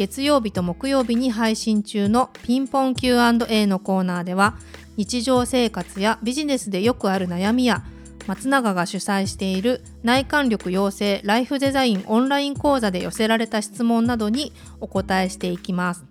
月曜日と木曜日に配信中のピンポン Q&A のコーナーでは日常生活やビジネスでよくある悩みや松永が主催している内観力養成ライフデザインオンライン講座で寄せられた質問などにお答えしていきます。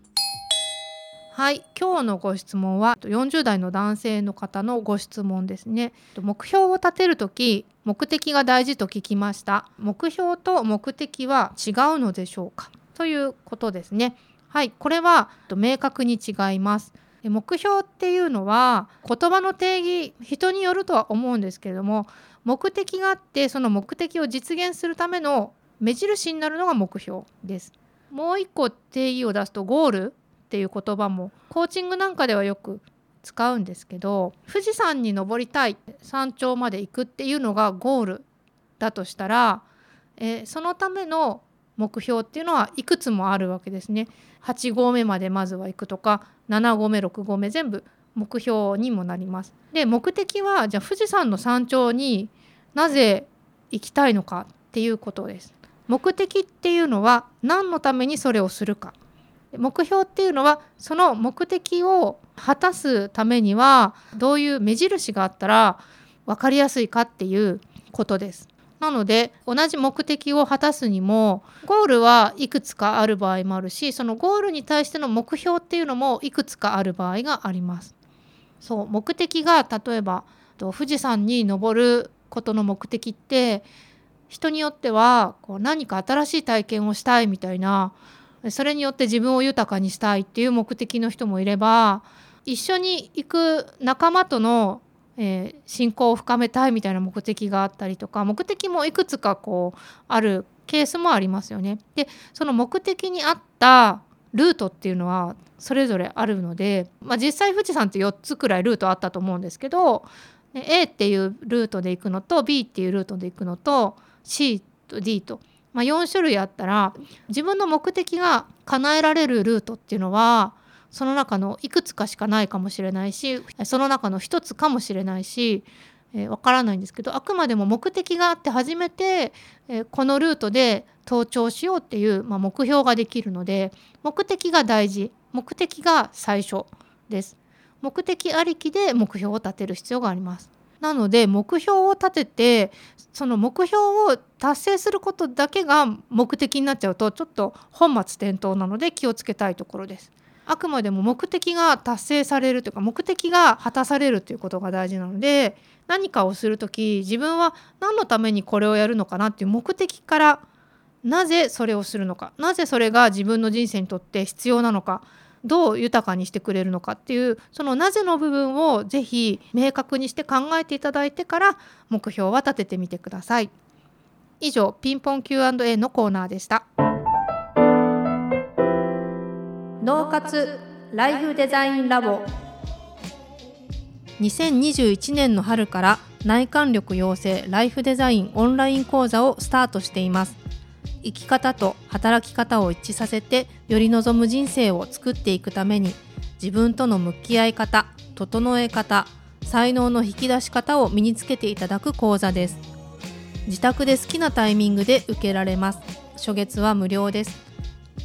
はい、今日のご質問は40代の男性の方のご質問ですね。目標を立てるとき目的が大事と聞きました。目標と目的は違うのでしょうか？ということですね。はい、これは明確に違います。目標っていうのは言葉の定義人によるとは思うんですけれども目的があってその目的を実現するための目印になるのが目標です。もう一個定義を出すとゴールっていう言葉もコーチングなんかではよく使うんですけど富士山に登りたい山頂まで行くっていうのがゴールだとしたら、えー、そのための目標っていうのはいくつもあるわけですね。8合目までまずは行くとか7合目6合目全部目標にもなります。で目的はじゃあ富士山の山頂になぜ行きたいのかっていうことです。目的っていうのは何のためにそれをするか。目標っていうのはその目的を果たすためにはどういう目印があったら分かりやすいかっていうことです。なので同じ目的を果たすにもゴールはいくつかある場合もあるしそのゴールに対しての目標っていうのもいくつかある場合があります。そう目的が例えば富士山に登ることの目的って人によってはこう何か新しい体験をしたいみたいなそれによって自分を豊かにしたいっていう目的の人もいれば一緒に行く仲間とのえー、信仰を深めたいみたいな目的があったりとか目的もいくつかこうあるケースもありますよね。でその目的に合ったルートっていうのはそれぞれあるので、まあ、実際富士山って4つくらいルートあったと思うんですけど A っていうルートで行くのと B っていうルートで行くのと C と D と、まあ、4種類あったら自分の目的が叶えられるルートっていうのはその中のいくつかしかないかもしれないしその中の一つかもしれないしわ、えー、からないんですけどあくまでも目的があって初めて、えー、このルートで登頂しようっていう、まあ、目標ができるので目的が大事目的が最初です。目的ありきで目標を立てる必要があります。なので目標を立ててその目標を達成することだけが目的になっちゃうとちょっと本末転倒なので気をつけたいところです。あくまでも目的が達成されるというか目的が果たされるということが大事なので何かをする時自分は何のためにこれをやるのかなっていう目的からなぜそれをするのかなぜそれが自分の人生にとって必要なのかどう豊かにしてくれるのかっていうそのなぜの部分をぜひ明確にして考えていただいてから目標は立ててみてください。以上ピンポン Q&A のコーナーでした。脳活ライフデザインラボ。2021年の春から内観力養成ライフデザインオンライン講座をスタートしています。生き方と働き方を一致させてより望む人生を作っていくために自分との向き合い方整え方才能の引き出し方を身につけていただく講座です。自宅で好きなタイミングで受けられます。初月は無料です。